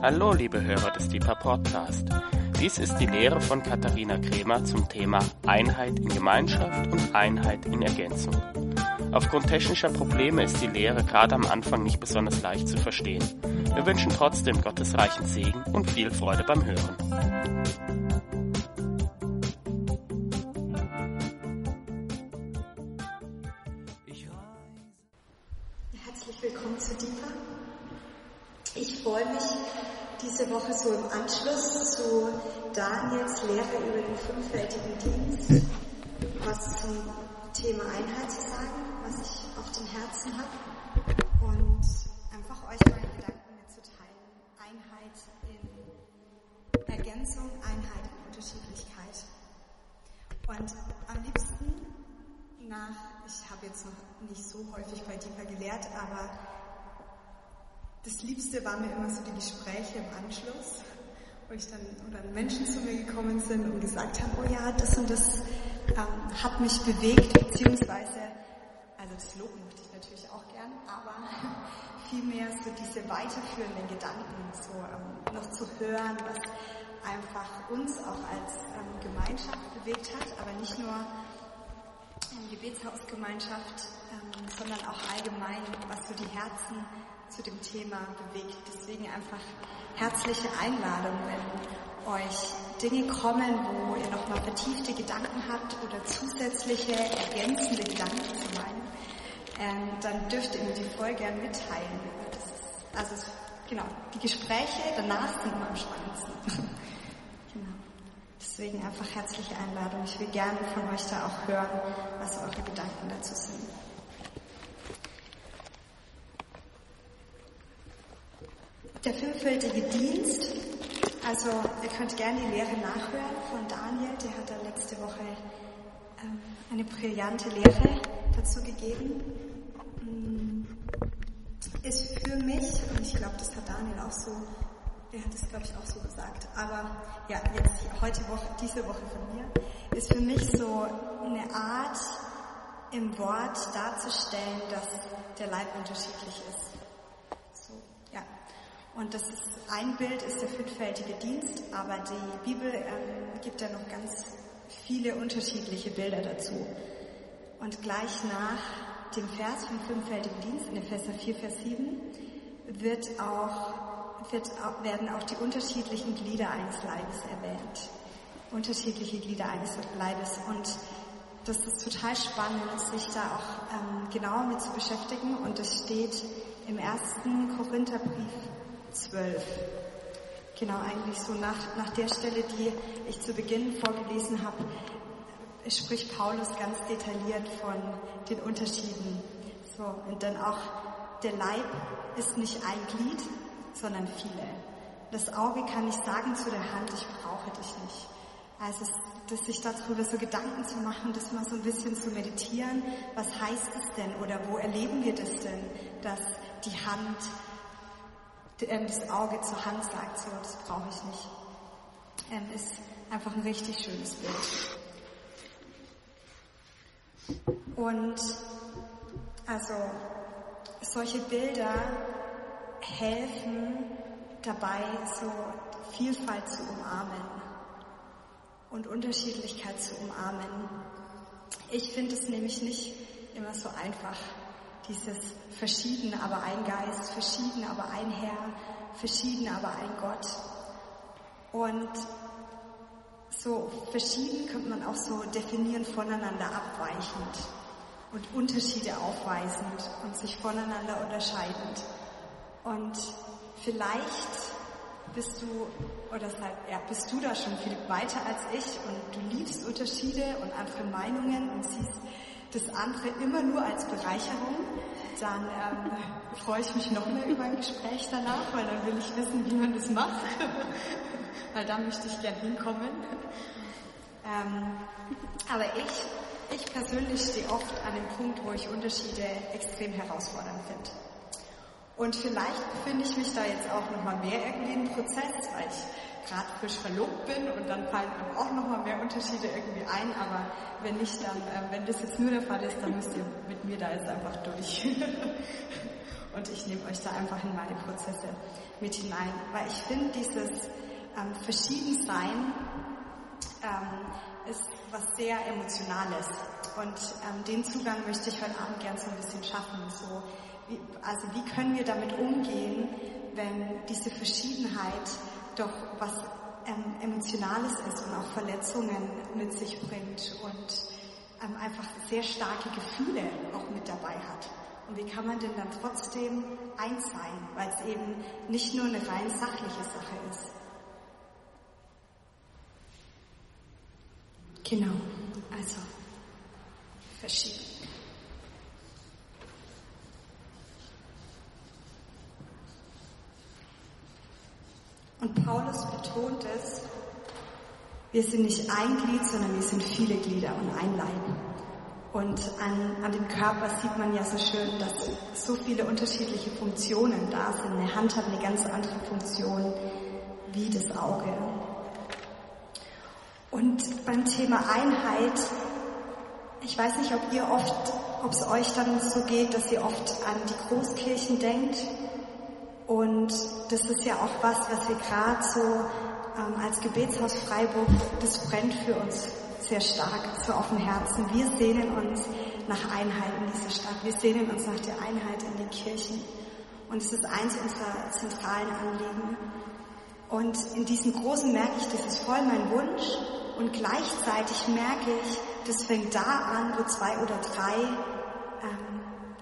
Hallo, liebe Hörer des Deeper Podcast. Dies ist die Lehre von Katharina Kremer zum Thema Einheit in Gemeinschaft und Einheit in Ergänzung. Aufgrund technischer Probleme ist die Lehre gerade am Anfang nicht besonders leicht zu verstehen. Wir wünschen trotzdem Gottes reichen Segen und viel Freude beim Hören. Woche so im Anschluss zu Daniels Lehre über den fünffältigen Dienst was zum Thema Einheit zu sagen, was ich auf dem Herzen habe und einfach euch meine Gedanken mitzuteilen. Einheit in Ergänzung, Einheit in Unterschiedlichkeit. Und am liebsten nach, ich habe jetzt noch nicht so häufig bei Deeper gelehrt, aber das Liebste waren mir immer so die Gespräche im Anschluss, wo ich dann, oder Menschen zu mir gekommen sind und gesagt haben, oh ja, das und das ähm, hat mich bewegt, beziehungsweise, also das Lob möchte ich natürlich auch gern, aber vielmehr so diese weiterführenden Gedanken, so ähm, noch zu hören, was einfach uns auch als ähm, Gemeinschaft bewegt hat, aber nicht nur in Gebetshausgemeinschaft, ähm, sondern auch allgemein, was so die Herzen zu dem Thema bewegt. Deswegen einfach herzliche Einladung, wenn euch Dinge kommen, wo ihr nochmal vertiefte Gedanken habt oder zusätzliche, ergänzende Gedanken zu meinen, ähm, dann dürft ihr mir die voll gern mitteilen. also genau, die Gespräche danach sind immer am spannendsten. genau. Deswegen einfach herzliche Einladung. Ich will gerne von euch da auch hören, was eure Gedanken dazu sind. Der fünffältige Dienst, also ihr könnt gerne die Lehre nachhören von Daniel, der hat da letzte Woche ähm, eine brillante Lehre dazu gegeben. Mm, ist für mich, und ich glaube, das hat Daniel auch so, er hat es glaube ich auch so gesagt, aber ja, jetzt heute Woche, diese Woche von mir, ist für mich so eine Art im Wort darzustellen, dass der Leib unterschiedlich ist. Und das ist ein Bild ist der fünffältige Dienst, aber die Bibel ähm, gibt ja noch ganz viele unterschiedliche Bilder dazu. Und gleich nach dem Vers vom fünffältigen Dienst, in Epheser 4, Vers 7, wird auch, wird, werden auch die unterschiedlichen Glieder eines Leibes erwähnt. Unterschiedliche Glieder eines Leibes. Und das ist total spannend, sich da auch ähm, genauer mit zu beschäftigen. Und das steht im ersten Korintherbrief 12. Genau, eigentlich so nach, nach der Stelle, die ich zu Beginn vorgelesen habe, spricht Paulus ganz detailliert von den Unterschieden. So, und dann auch, der Leib ist nicht ein Glied, sondern viele. Das Auge kann nicht sagen zu der Hand, ich brauche dich nicht. Also, dass sich darüber so Gedanken zu machen, das mal so ein bisschen zu meditieren. Was heißt es denn oder wo erleben wir das denn, dass die Hand das Auge zur Hand sagt, so, das brauche ich nicht. Ähm, ist einfach ein richtig schönes Bild. Und also solche Bilder helfen dabei, so Vielfalt zu umarmen und Unterschiedlichkeit zu umarmen. Ich finde es nämlich nicht immer so einfach, dieses verschieden, aber ein Geist, verschieden, aber ein Herr, verschieden, aber ein Gott. Und so verschieden könnte man auch so definieren voneinander abweichend und Unterschiede aufweisend und sich voneinander unterscheidend. Und vielleicht bist du, oder ja, bist du da schon viel weiter als ich und du liebst Unterschiede und andere Meinungen und siehst das andere immer nur als Bereicherung, dann ähm, freue ich mich noch mehr über ein Gespräch danach, weil dann will ich wissen, wie man das macht, weil da möchte ich gern hinkommen. Ähm, aber ich, ich persönlich stehe oft an dem Punkt, wo ich Unterschiede extrem herausfordernd finde. Und vielleicht befinde ich mich da jetzt auch nochmal mehr irgendwie im Prozess, weil ich gerade frisch verlobt bin und dann fallen einem auch nochmal mehr Unterschiede irgendwie ein, aber wenn nicht, dann, äh, wenn das jetzt nur der Fall ist, dann müsst ihr mit mir da jetzt einfach durch. und ich nehme euch da einfach in meine Prozesse mit hinein, weil ich finde, dieses ähm, Verschiedensein ähm, ist was sehr Emotionales und ähm, den Zugang möchte ich heute Abend gern so ein bisschen schaffen. So, wie, also wie können wir damit umgehen, wenn diese Verschiedenheit doch was ähm, Emotionales ist und auch Verletzungen mit sich bringt und ähm, einfach sehr starke Gefühle auch mit dabei hat. Und wie kann man denn dann trotzdem eins sein, weil es eben nicht nur eine rein sachliche Sache ist. Genau, also verschieden. Und Paulus betont es, wir sind nicht ein Glied, sondern wir sind viele Glieder und ein Leib. Und an, an dem Körper sieht man ja so schön, dass so viele unterschiedliche Funktionen da sind. Eine Hand hat eine ganz andere Funktion wie das Auge. Und beim Thema Einheit, ich weiß nicht, ob ihr oft, ob es euch dann so geht, dass ihr oft an die Großkirchen denkt. Und das ist ja auch was, was wir gerade so ähm, als Gebetshaus Freiburg, das brennt für uns sehr stark so auf dem Herzen. Wir sehnen uns nach Einheit in dieser Stadt. Wir sehnen uns nach der Einheit in den Kirchen. Und es ist eins unserer zentralen Anliegen. Und in diesem Großen merke ich, das ist voll mein Wunsch. Und gleichzeitig merke ich, das fängt da an, wo zwei oder drei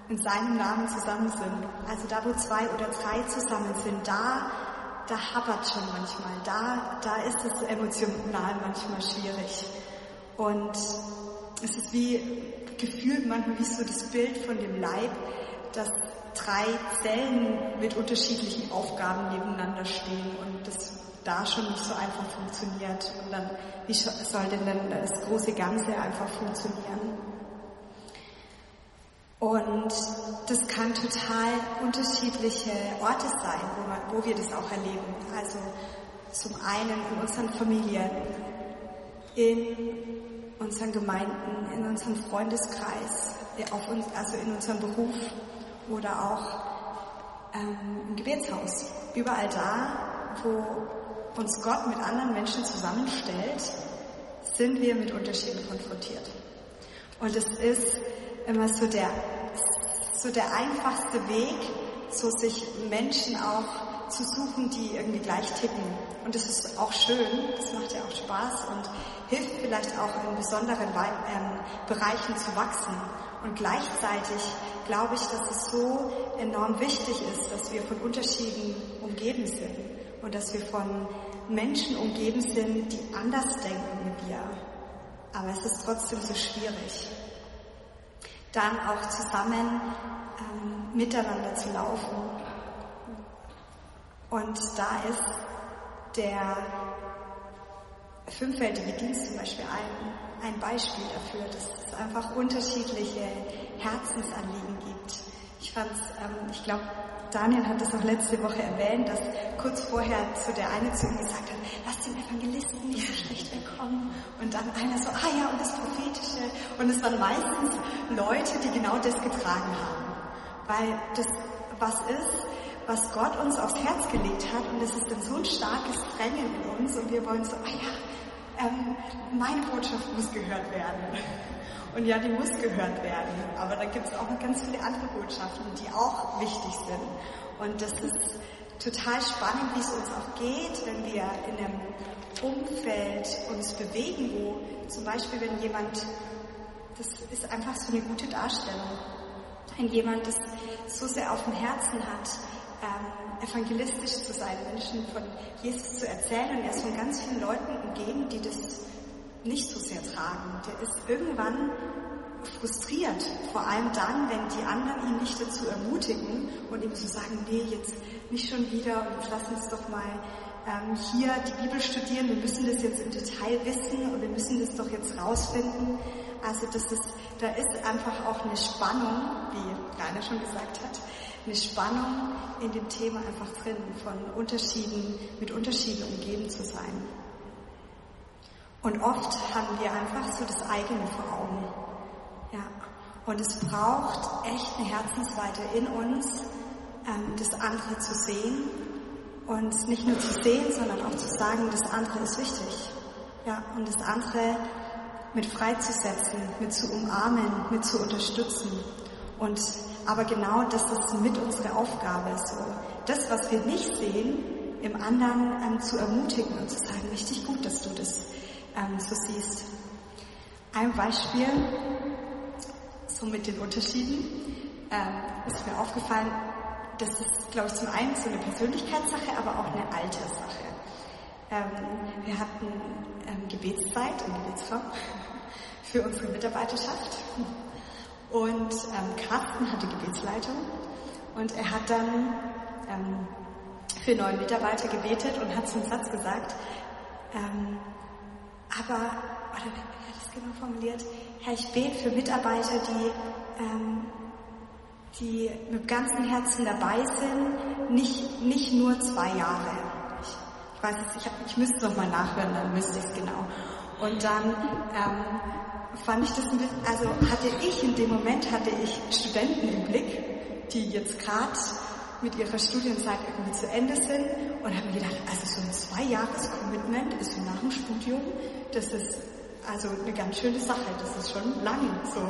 in seinem Namen zusammen sind. Also da, wo zwei oder drei zusammen sind, da da hapert schon manchmal, da, da ist es emotional manchmal schwierig. Und es ist wie gefühlt manchmal wie so das Bild von dem Leib, dass drei Zellen mit unterschiedlichen Aufgaben nebeneinander stehen und das da schon nicht so einfach funktioniert. Und dann, wie soll denn dann das große Ganze einfach funktionieren? Und das kann total unterschiedliche Orte sein, wo, man, wo wir das auch erleben. Also zum einen in unseren Familien, in unseren Gemeinden, in unserem Freundeskreis, auf uns, also in unserem Beruf oder auch ähm, im Gebetshaus. Überall da, wo uns Gott mit anderen Menschen zusammenstellt, sind wir mit Unterschieden konfrontiert. Und es ist immer so der, so der einfachste Weg, so sich Menschen auch zu suchen, die irgendwie gleich ticken. Und das ist auch schön, das macht ja auch Spaß und hilft vielleicht auch in besonderen ähm, Bereichen zu wachsen. Und gleichzeitig glaube ich, dass es so enorm wichtig ist, dass wir von Unterschieden umgeben sind und dass wir von Menschen umgeben sind, die anders denken wie wir. Aber es ist trotzdem so schwierig dann auch zusammen ähm, miteinander zu laufen. Und da ist der fünffältige Dienst zum Beispiel ein, ein Beispiel dafür, dass es einfach unterschiedliche Herzensanliegen gibt. Ich fand's, ähm, ich glaube, Daniel hat das auch letzte Woche erwähnt, dass kurz vorher so der eine zu ihm gesagt hat, lass Evangelisten nicht so schlecht wegkommen. Und dann einer so, ah ja, und das Prophetische. Und es waren meistens Leute, die genau das getragen haben. Weil das was ist, was Gott uns aufs Herz gelegt hat und es ist dann so ein starkes Drängen in uns und wir wollen so, ah ja, ähm, meine Botschaft muss gehört werden. Und ja, die muss gehört werden. Aber da gibt es auch noch ganz viele andere Botschaften, die auch wichtig sind. Und das ist total spannend, wie es uns auch geht, wenn wir in einem Umfeld uns bewegen, wo zum Beispiel, wenn jemand, das ist einfach so eine gute Darstellung, wenn jemand das so sehr auf dem Herzen hat, ähm, evangelistisch zu sein, Menschen von Jesus zu erzählen und er ist von ganz vielen Leuten umgeben, die das nicht so sehr tragen. Der ist irgendwann frustriert, vor allem dann, wenn die anderen ihn nicht dazu ermutigen und ihm zu sagen, nee, jetzt nicht schon wieder und lass uns doch mal ähm, hier die Bibel studieren, wir müssen das jetzt im Detail wissen und wir müssen das doch jetzt rausfinden. Also das ist, da ist einfach auch eine Spannung, wie Rainer schon gesagt hat, eine Spannung in dem Thema einfach drin, von Unterschieden, mit Unterschieden umgeben zu sein. Und oft haben wir einfach so das eigene vor Augen. Und es braucht echt eine Herzensweite in uns, ähm, das andere zu sehen und nicht nur zu sehen, sondern auch zu sagen, das andere ist wichtig. Ja, und das andere mit freizusetzen, mit zu umarmen, mit zu unterstützen. Und aber genau das ist mit unsere Aufgabe. So das, was wir nicht sehen, im anderen ähm, zu ermutigen und zu sagen, richtig gut, dass du das ähm, so siehst. Ein Beispiel, so mit den Unterschieden, ähm, ist mir aufgefallen, das ist, glaube ich, zum einen so eine Persönlichkeitssache, aber auch eine Alterssache. Ähm, wir hatten ähm, Gebetszeit im Gebetsraum für unsere Mitarbeiterschaft und ähm, Carsten hatte Gebetsleitung und er hat dann ähm, für neue Mitarbeiter gebetet und hat so einen Satz gesagt, ähm, aber, oder genau formuliert? Herr, ich bete für Mitarbeiter, die ähm, die mit ganzem Herzen dabei sind, nicht, nicht nur zwei Jahre. Ich, ich weiß es, ich, ich müsste es nochmal nachhören, dann müsste ich es genau. Und dann ähm, fand ich das ein bisschen, also hatte ich in dem Moment, hatte ich Studenten im Blick, die jetzt gerade mit ihrer Studienzeit irgendwie zu Ende sind und habe mir gedacht, also so ein Zwei-Jahres-Commitment ist nach dem Studium, das ist also eine ganz schöne Sache, das ist schon lang, so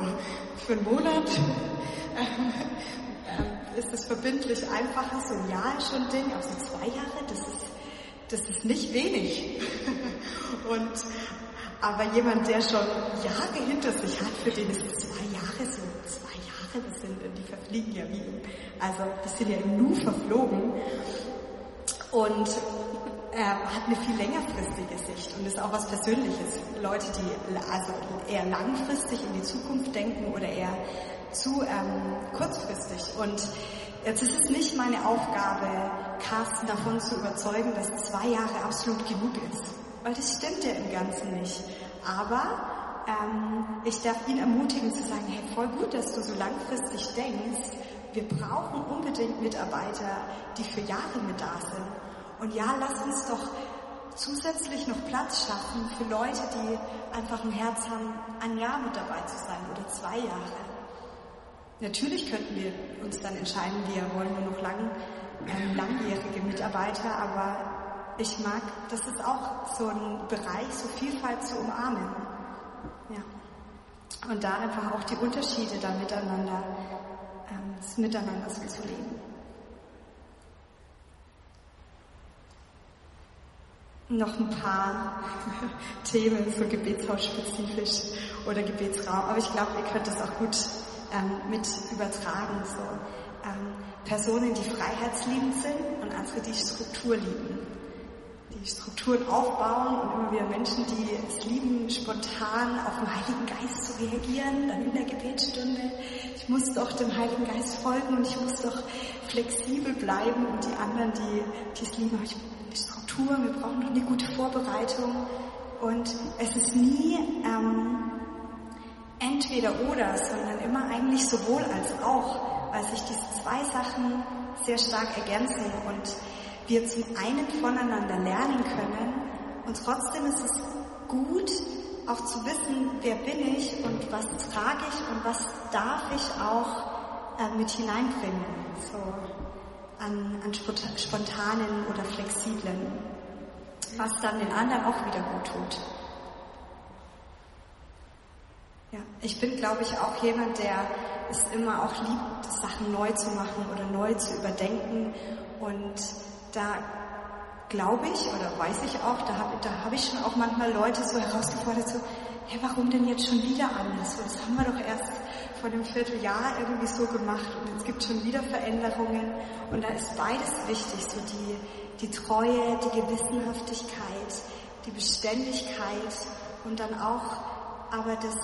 für einen Monat ähm, ist es verbindlich einfacher, so ein Jahr ist schon ein Ding, aber so zwei Jahre, das ist, das ist nicht wenig. Und, aber jemand, der schon Jahre hinter sich hat, für den ist zwei Jahre so, zwei Jahre, das sind, die verfliegen ja wie, also, die sind ja im Nu verflogen. Und äh, hat eine viel längerfristige Sicht und ist auch was Persönliches. Leute, die also eher langfristig in die Zukunft denken oder eher zu ähm, kurzfristig. Und jetzt ist es nicht meine Aufgabe, Carsten davon zu überzeugen, dass zwei Jahre absolut genug ist. Weil das stimmt ja im Ganzen nicht. Aber ähm, ich darf ihn ermutigen zu sagen, hey, voll gut, dass du so langfristig denkst. Wir brauchen unbedingt Mitarbeiter, die für Jahre mit da sind. Und ja, lass uns doch zusätzlich noch Platz schaffen für Leute, die einfach ein Herz haben, ein Jahr mit dabei zu sein oder zwei Jahre. Natürlich könnten wir uns dann entscheiden, wir wollen nur noch lang, ähm, langjährige Mitarbeiter, aber ich mag, das ist auch so ein Bereich, so Vielfalt zu umarmen. Ja. Und da einfach auch die Unterschiede da miteinander, ähm, das Miteinander so zu leben. Noch ein paar Themen, so gebetshausspezifisch oder Gebetsraum, aber ich glaube, ihr könnt das auch gut ähm, mit übertragen. So ähm, Personen, die freiheitsliebend sind und andere, die Struktur lieben. Die Strukturen aufbauen und immer wieder Menschen, die es lieben, spontan auf den Heiligen Geist zu reagieren, dann in der Gebetsstunde. Ich muss doch dem Heiligen Geist folgen und ich muss doch flexibel bleiben und die anderen, die, die es lieben, ich, Struktur, wir brauchen noch eine gute Vorbereitung. Und es ist nie ähm, entweder oder, sondern immer eigentlich sowohl als auch, weil sich diese zwei Sachen sehr stark ergänzen und wir zum einen voneinander lernen können. Und trotzdem ist es gut, auch zu wissen, wer bin ich und was trage ich und was darf ich auch äh, mit hineinbringen, so an, an spontanen oder flexiblen, was dann den anderen auch wieder gut tut. Ja, ich bin, glaube ich, auch jemand, der es immer auch liebt, Sachen neu zu machen oder neu zu überdenken. Und da glaube ich oder weiß ich auch, da habe da hab ich schon auch manchmal Leute so herausgefordert, so, hey, warum denn jetzt schon wieder anders? Das haben wir doch erst vor einem Vierteljahr irgendwie so gemacht und jetzt gibt es schon wieder Veränderungen. Und da ist beides wichtig, so die, die Treue, die Gewissenhaftigkeit, die Beständigkeit und dann auch aber das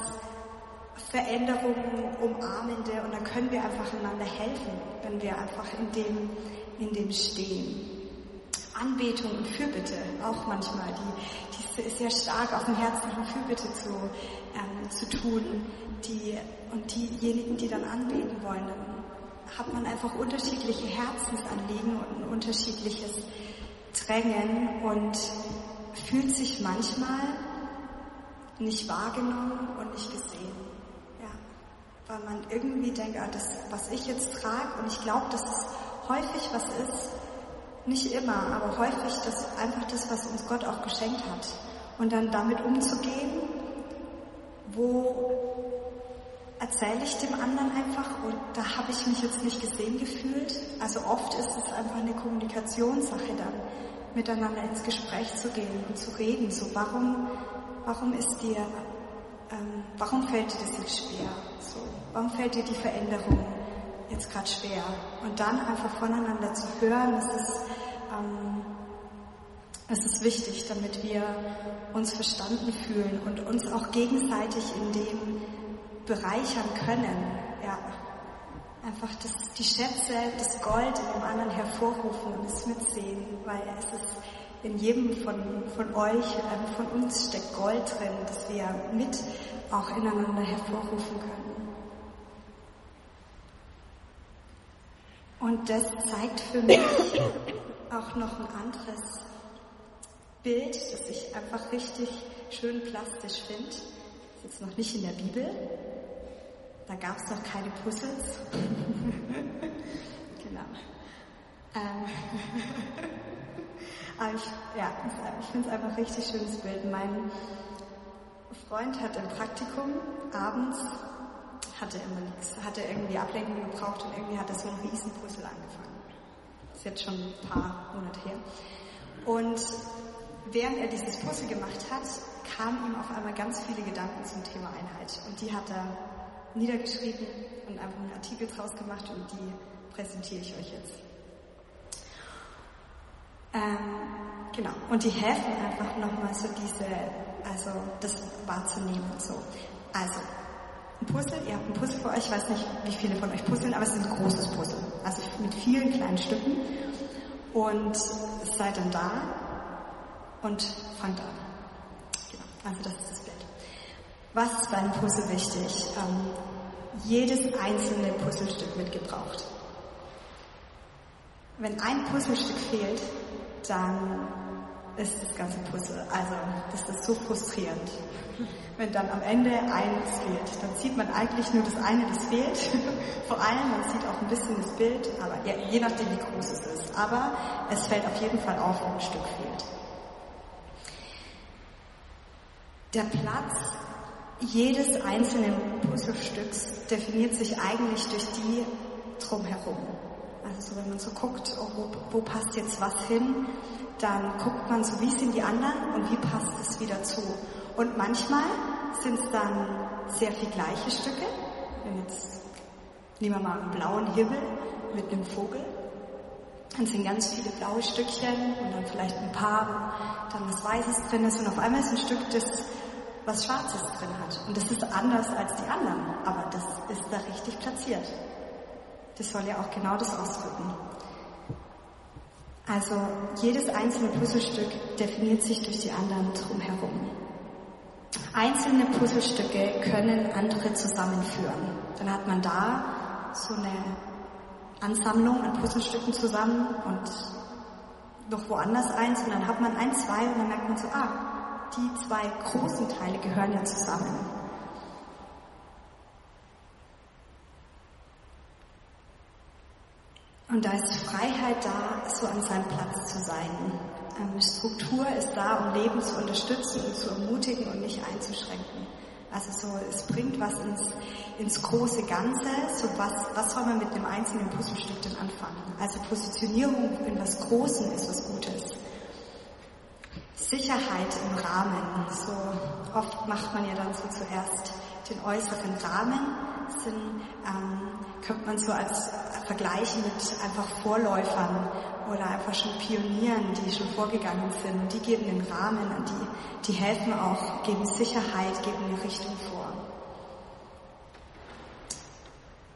Veränderungen umarmende und dann können wir einfach einander helfen, wenn wir einfach in dem, in dem stehen. Anbetung und Fürbitte. Auch manchmal, die, die ist sehr stark auf dem Herzen von Fürbitte zu, ähm, zu tun. Die, und diejenigen, die dann anbeten wollen, dann hat man einfach unterschiedliche Herzensanliegen und ein unterschiedliches Drängen und fühlt sich manchmal nicht wahrgenommen und nicht gesehen. Weil man irgendwie denkt, ah, das, was ich jetzt trage, und ich glaube, dass es häufig was ist, nicht immer, aber häufig das einfach das, was uns Gott auch geschenkt hat. Und dann damit umzugehen, wo erzähle ich dem anderen einfach und da habe ich mich jetzt nicht gesehen gefühlt. Also oft ist es einfach eine Kommunikationssache dann, miteinander ins Gespräch zu gehen und zu reden. So, warum, warum ist dir, ähm, warum fällt dir das jetzt schwer? So, warum fällt dir die Veränderung jetzt gerade schwer? Und dann einfach voneinander zu hören, das ist, ähm, das ist wichtig, damit wir uns verstanden fühlen und uns auch gegenseitig in dem bereichern können. Ja. Einfach das, die Schätze, das Gold in dem anderen hervorrufen und es mitsehen, weil es ist in jedem von, von euch, äh, von uns steckt Gold drin, das wir mit auch ineinander hervorrufen können. Und das zeigt für mich auch noch ein anderes Bild, das ich einfach richtig schön plastisch finde. Ist jetzt noch nicht in der Bibel, da gab es noch keine Puzzles. genau. Ähm Aber ich, ja, ich finde es einfach ein richtig schönes Bild. Mein Freund hat im Praktikum abends hatte immer nichts, hatte irgendwie Ablenkung gebraucht und irgendwie hat er so ein Riesenpuzzle angefangen. Das ist jetzt schon ein paar Monate her. Und während er dieses Puzzle gemacht hat, kamen ihm auf einmal ganz viele Gedanken zum Thema Einheit. Und die hat er niedergeschrieben und einfach einen Artikel draus gemacht und die präsentiere ich euch jetzt. Ähm, genau. Und die helfen einfach nochmal so diese, also das wahrzunehmen. So. Also, ein Puzzle, ihr habt ein Puzzle vor euch, ich weiß nicht, wie viele von euch puzzeln, aber es ist ein großes Puzzle. Also mit vielen kleinen Stücken. Und seid dann da und fangt an. Genau. Also das ist das Bild. Was ist beim Puzzle wichtig? Ähm, jedes einzelne Puzzlestück wird gebraucht. Wenn ein Puzzlestück fehlt, dann ist das ganze Puzzle, also das ist so frustrierend. Wenn dann am Ende eines fehlt, dann sieht man eigentlich nur das eine, das fehlt. Vor allem, man sieht auch ein bisschen das Bild, aber ja, je nachdem wie groß es ist. Aber es fällt auf jeden Fall auf, wenn ein Stück fehlt. Der Platz jedes einzelne Puzzlestücks definiert sich eigentlich durch die drumherum. Also so, wenn man so guckt, oh, wo, wo passt jetzt was hin, dann guckt man so, wie sind die anderen und wie passt es wieder zu. Und manchmal sind es dann sehr viel gleiche Stücke. Wenn jetzt, nehmen wir mal einen blauen Himmel mit einem Vogel. Dann sind ganz viele blaue Stückchen und dann vielleicht ein paar, dann was Weißes drin ist und auf einmal ist ein Stück, das was Schwarzes drin hat. Und das ist anders als die anderen, aber das ist da richtig platziert. Das soll ja auch genau das ausdrücken. Also jedes einzelne Puzzlestück definiert sich durch die anderen drumherum. Einzelne Puzzlestücke können andere zusammenführen. Dann hat man da so eine Ansammlung an Puzzlestücken zusammen und noch woanders eins und dann hat man ein, zwei und dann merkt man so, ah, die zwei großen Teile gehören ja zusammen. Und da ist Freiheit da, so an seinem Platz zu sein. Ähm, Struktur ist da, um Leben zu unterstützen und zu ermutigen und nicht einzuschränken. Also so, es bringt was ins, ins große Ganze. So was, was soll man mit einem einzelnen Puzzlestück denn anfangen? Also Positionierung in was Großen ist was Gutes. Sicherheit im Rahmen. So oft macht man ja dann so zuerst den äußeren Rahmen. Sind, ähm, könnte man so als vergleichen mit einfach Vorläufern oder einfach schon Pionieren, die schon vorgegangen sind. Die geben den Rahmen und die, die helfen auch, geben Sicherheit, geben eine Richtung vor.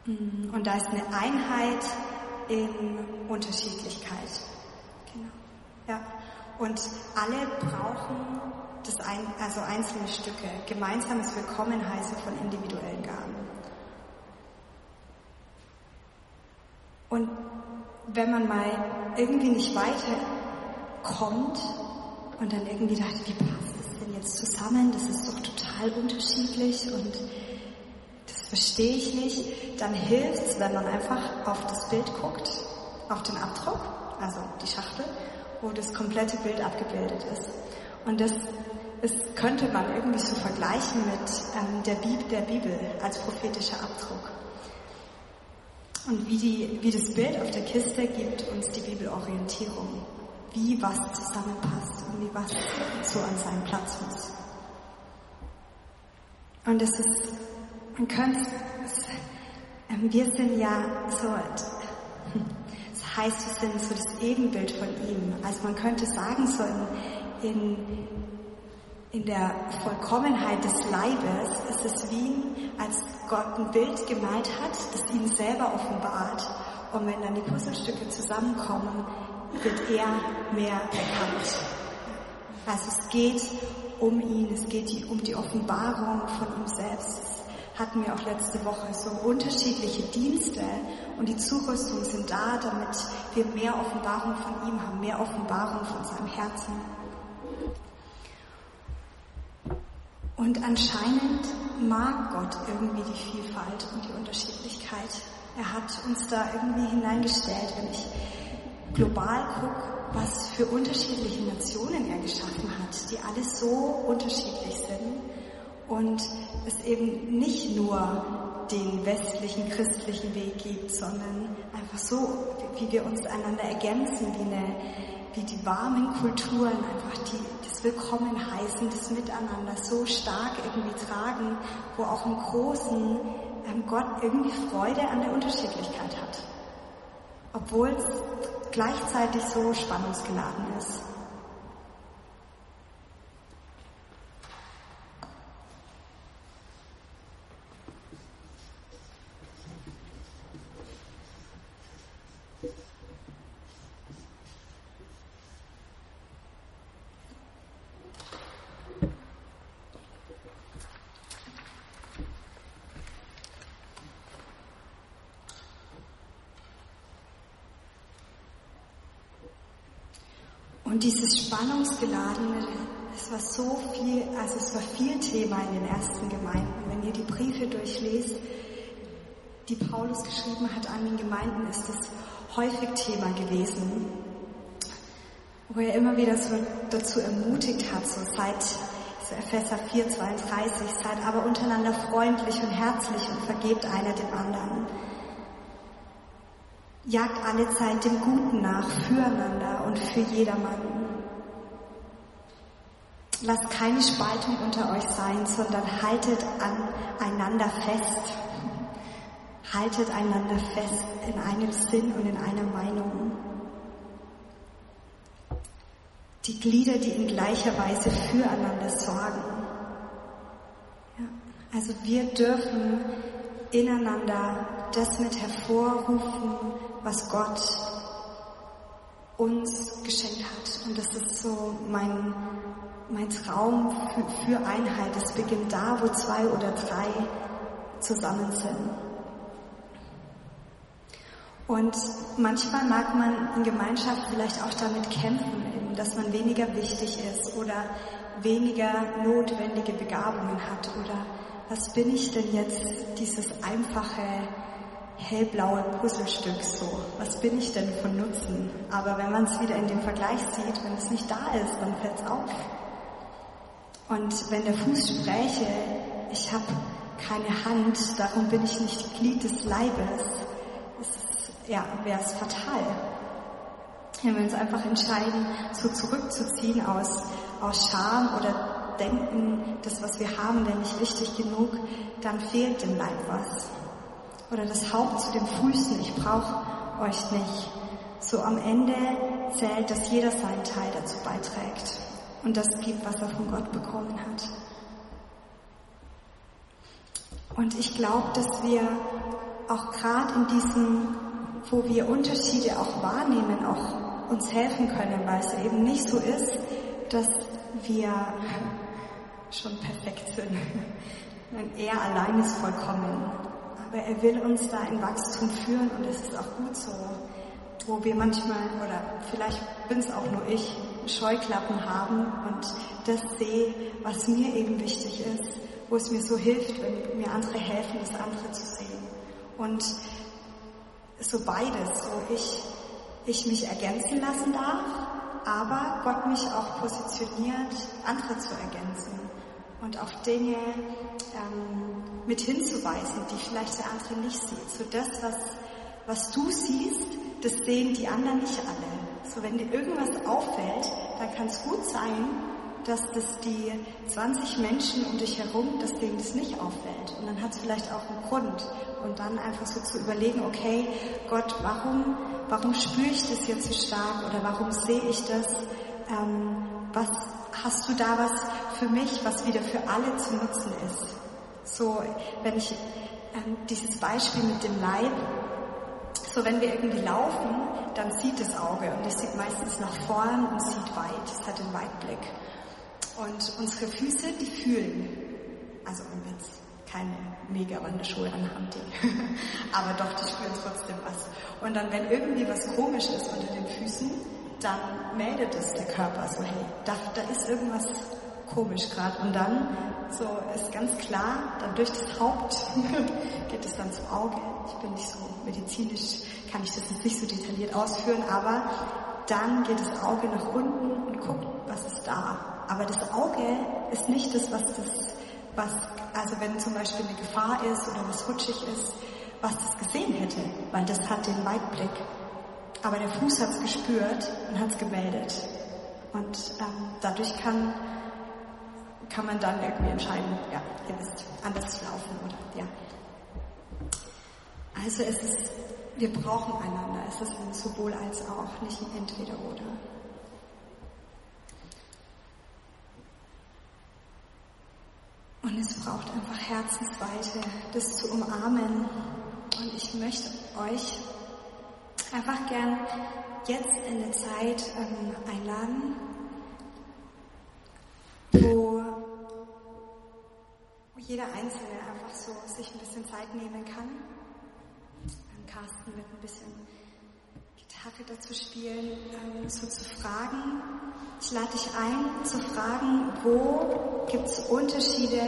Mm, und da ist eine Einheit in Unterschiedlichkeit. Genau. Ja. Und alle brauchen das ein, also einzelne Stücke, gemeinsames Willkommenheißen von individuellen Gaben. Und wenn man mal irgendwie nicht weiterkommt und dann irgendwie dachte, wie passt das denn jetzt zusammen? Das ist doch total unterschiedlich und das verstehe ich nicht, dann hilft es, wenn man einfach auf das Bild guckt auf den Abdruck, also die Schachtel, wo das komplette Bild abgebildet ist. Und das ist, könnte man irgendwie so vergleichen mit ähm, der, Bibel, der Bibel als prophetischer Abdruck. Und wie, die, wie das Bild auf der Kiste gibt uns die Bibel Orientierung, wie was zusammenpasst und wie was so an seinen Platz muss. Und es ist, man könnte, es, ähm, wir sind ja so, das heißt, wir sind so das Ebenbild von ihm. Also man könnte sagen, so in, in, in der Vollkommenheit des Leibes ist es wie, als Gott ein Bild gemalt hat, das ihn selber offenbart. Und wenn dann die Puzzlestücke zusammenkommen, wird er mehr erkannt. Also es geht um ihn, es geht um die Offenbarung von ihm selbst. Das hatten wir auch letzte Woche so unterschiedliche Dienste und die Zurüstungen sind da, damit wir mehr Offenbarung von ihm haben, mehr Offenbarung von seinem Herzen. Und anscheinend mag Gott irgendwie die Vielfalt und die Unterschiedlichkeit. Er hat uns da irgendwie hineingestellt, wenn ich global gucke, was für unterschiedliche Nationen er geschaffen hat, die alle so unterschiedlich sind und es eben nicht nur den westlichen christlichen Weg gibt, sondern einfach so, wie wir uns einander ergänzen, wie, eine, wie die warmen Kulturen einfach die, das Willkommen heißen, das Miteinander so stark irgendwie tragen, wo auch im Großen ähm, Gott irgendwie Freude an der Unterschiedlichkeit hat. Obwohl es gleichzeitig so spannungsgeladen ist. Und dieses Spannungsgeladene, es war so viel, also es war viel Thema in den ersten Gemeinden. Wenn ihr die Briefe durchlest, die Paulus geschrieben hat an den Gemeinden, ist das häufig Thema gewesen, wo er immer wieder so dazu ermutigt hat, so seid, so Epheser 4, 32, seid aber untereinander freundlich und herzlich und vergebt einer dem anderen. Jagt alle Zeit dem Guten nach, füreinander und für jedermann. Lasst keine Spaltung unter euch sein, sondern haltet aneinander fest. Haltet einander fest in einem Sinn und in einer Meinung. Die Glieder, die in gleicher Weise füreinander sorgen. Ja, also wir dürfen ineinander das mit hervorrufen, was Gott uns geschenkt hat. Und das ist so mein, mein Traum für, für Einheit. Es beginnt da, wo zwei oder drei zusammen sind. Und manchmal mag man in Gemeinschaft vielleicht auch damit kämpfen, dass man weniger wichtig ist oder weniger notwendige Begabungen hat oder was bin ich denn jetzt, dieses einfache hellblaue Puzzlestück so. Was bin ich denn von Nutzen? Aber wenn man es wieder in dem Vergleich sieht, wenn es nicht da ist, dann fällt es auf. Und wenn der Fuß spräche, ich habe keine Hand, darum bin ich nicht Glied des Leibes, ja, wäre es fatal. Wenn wir uns einfach entscheiden, so zurückzuziehen aus, aus Scham oder denken, das, was wir haben, wäre nicht wichtig genug, dann fehlt dem Leib was oder das Haupt zu den Füßen, ich brauche euch nicht. So am Ende zählt, dass jeder seinen Teil dazu beiträgt und das gibt, was er von Gott bekommen hat. Und ich glaube, dass wir auch gerade in diesem, wo wir Unterschiede auch wahrnehmen, auch uns helfen können, weil es eben nicht so ist, dass wir schon perfekt sind. Er allein ist vollkommen aber er will uns da in Wachstum führen und es ist auch gut so, wo wir manchmal, oder vielleicht bin es auch nur ich, Scheuklappen haben und das sehe, was mir eben wichtig ist, wo es mir so hilft, wenn mir andere helfen, das andere zu sehen. Und so beides, so ich ich mich ergänzen lassen darf, aber Gott mich auch positioniert, andere zu ergänzen und auf Dinge ähm, mit hinzuweisen, die vielleicht der andere nicht sieht. So das, was, was du siehst, das sehen die anderen nicht alle. So wenn dir irgendwas auffällt, dann kann es gut sein, dass das die 20 Menschen um dich herum, dass denen das nicht auffällt. Und dann hat es vielleicht auch einen Grund. Und dann einfach so zu überlegen, okay, Gott, warum, warum spüre ich das jetzt so stark oder warum sehe ich das? Ähm, was hast du da was für mich, was wieder für alle zu nutzen ist? So, wenn ich ähm, dieses Beispiel mit dem Leib, so wenn wir irgendwie laufen, dann sieht das Auge und es sieht meistens nach vorn und sieht weit, es hat den Weitblick. Und unsere Füße, die fühlen. Also wenn wir jetzt keine mega Wanderschuhe anhaben, die. aber doch, die spüren trotzdem was. Und dann, wenn irgendwie was komisch ist unter den Füßen, dann meldet es der Körper so, hey, da, da ist irgendwas komisch gerade. Und dann so ist ganz klar, dann durch das Haupt geht es dann zum Auge. Ich bin nicht so medizinisch, kann ich das jetzt nicht so detailliert ausführen, aber dann geht das Auge nach unten und guckt, was ist da. Aber das Auge ist nicht das, was das, was, also wenn zum Beispiel eine Gefahr ist oder was rutschig ist, was das gesehen hätte, weil das hat den Weitblick. Aber der Fuß hat es gespürt und hat es gemeldet. Und ähm, dadurch kann, kann man dann irgendwie entscheiden, ja, ihr wisst, anders laufen oder ja. Also es ist, wir brauchen einander. Es ist ein sowohl als auch, nicht ein entweder oder. Und es braucht einfach Herzensweite, das zu umarmen. Und ich möchte euch einfach gern jetzt in eine Zeit ähm, einladen, wo jeder Einzelne einfach so sich ein bisschen Zeit nehmen kann. Carsten mit ein bisschen Gitarre dazu spielen, ähm, so zu fragen, ich lade dich ein, zu fragen, wo gibt es Unterschiede,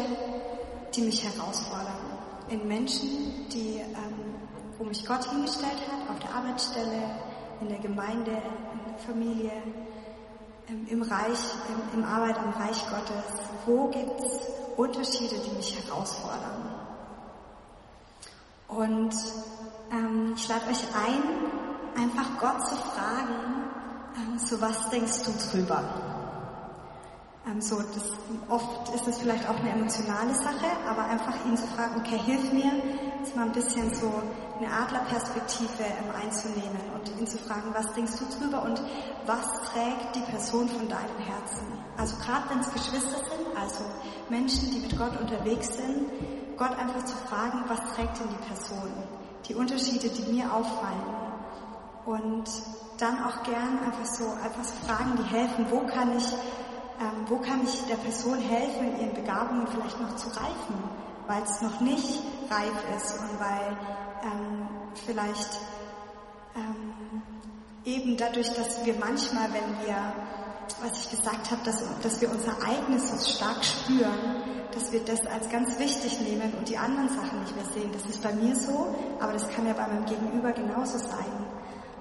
die mich herausfordern. In Menschen, die, ähm, wo mich Gott hingestellt hat, auf der Arbeitsstelle, in der Gemeinde, in der Familie, ähm, im Reich, im, im Arbeit im Reich Gottes. Wo gibt es Unterschiede, die mich herausfordern? Und ähm, ich lade euch ein, einfach Gott zu fragen, ähm, so was denkst du drüber? Ähm, so, das, oft ist es vielleicht auch eine emotionale Sache, aber einfach ihn zu fragen, okay, hilf mir, jetzt mal ein bisschen so eine Adlerperspektive ähm, einzunehmen und ihn zu fragen, was denkst du drüber und was trägt die Person von deinem Herzen? Also gerade wenn es Geschwister sind, also Menschen, die mit Gott unterwegs sind, Gott einfach zu fragen, was trägt denn die Person? Die Unterschiede, die mir auffallen. Und dann auch gern einfach so, einfach so Fragen, die helfen, wo kann ich, ähm, wo kann ich der Person helfen, in ihren Begabungen vielleicht noch zu reifen, weil es noch nicht reif ist und weil ähm, vielleicht ähm, eben dadurch, dass wir manchmal, wenn wir, was ich gesagt habe, dass, dass wir unser eigenes so stark spüren, dass wir das als ganz wichtig nehmen und die anderen Sachen nicht mehr sehen. Das ist bei mir so, aber das kann ja bei meinem Gegenüber genauso sein.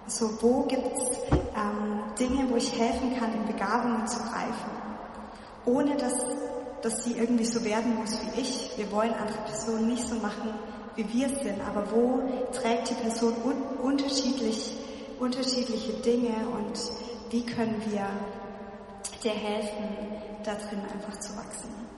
So, wo gibt es ähm, Dinge, wo ich helfen kann, in Begabungen zu greifen, ohne dass, dass sie irgendwie so werden muss wie ich. Wir wollen andere Personen nicht so machen, wie wir sind, aber wo trägt die Person un unterschiedlich, unterschiedliche Dinge und wie können wir dir helfen, da drin einfach zu wachsen.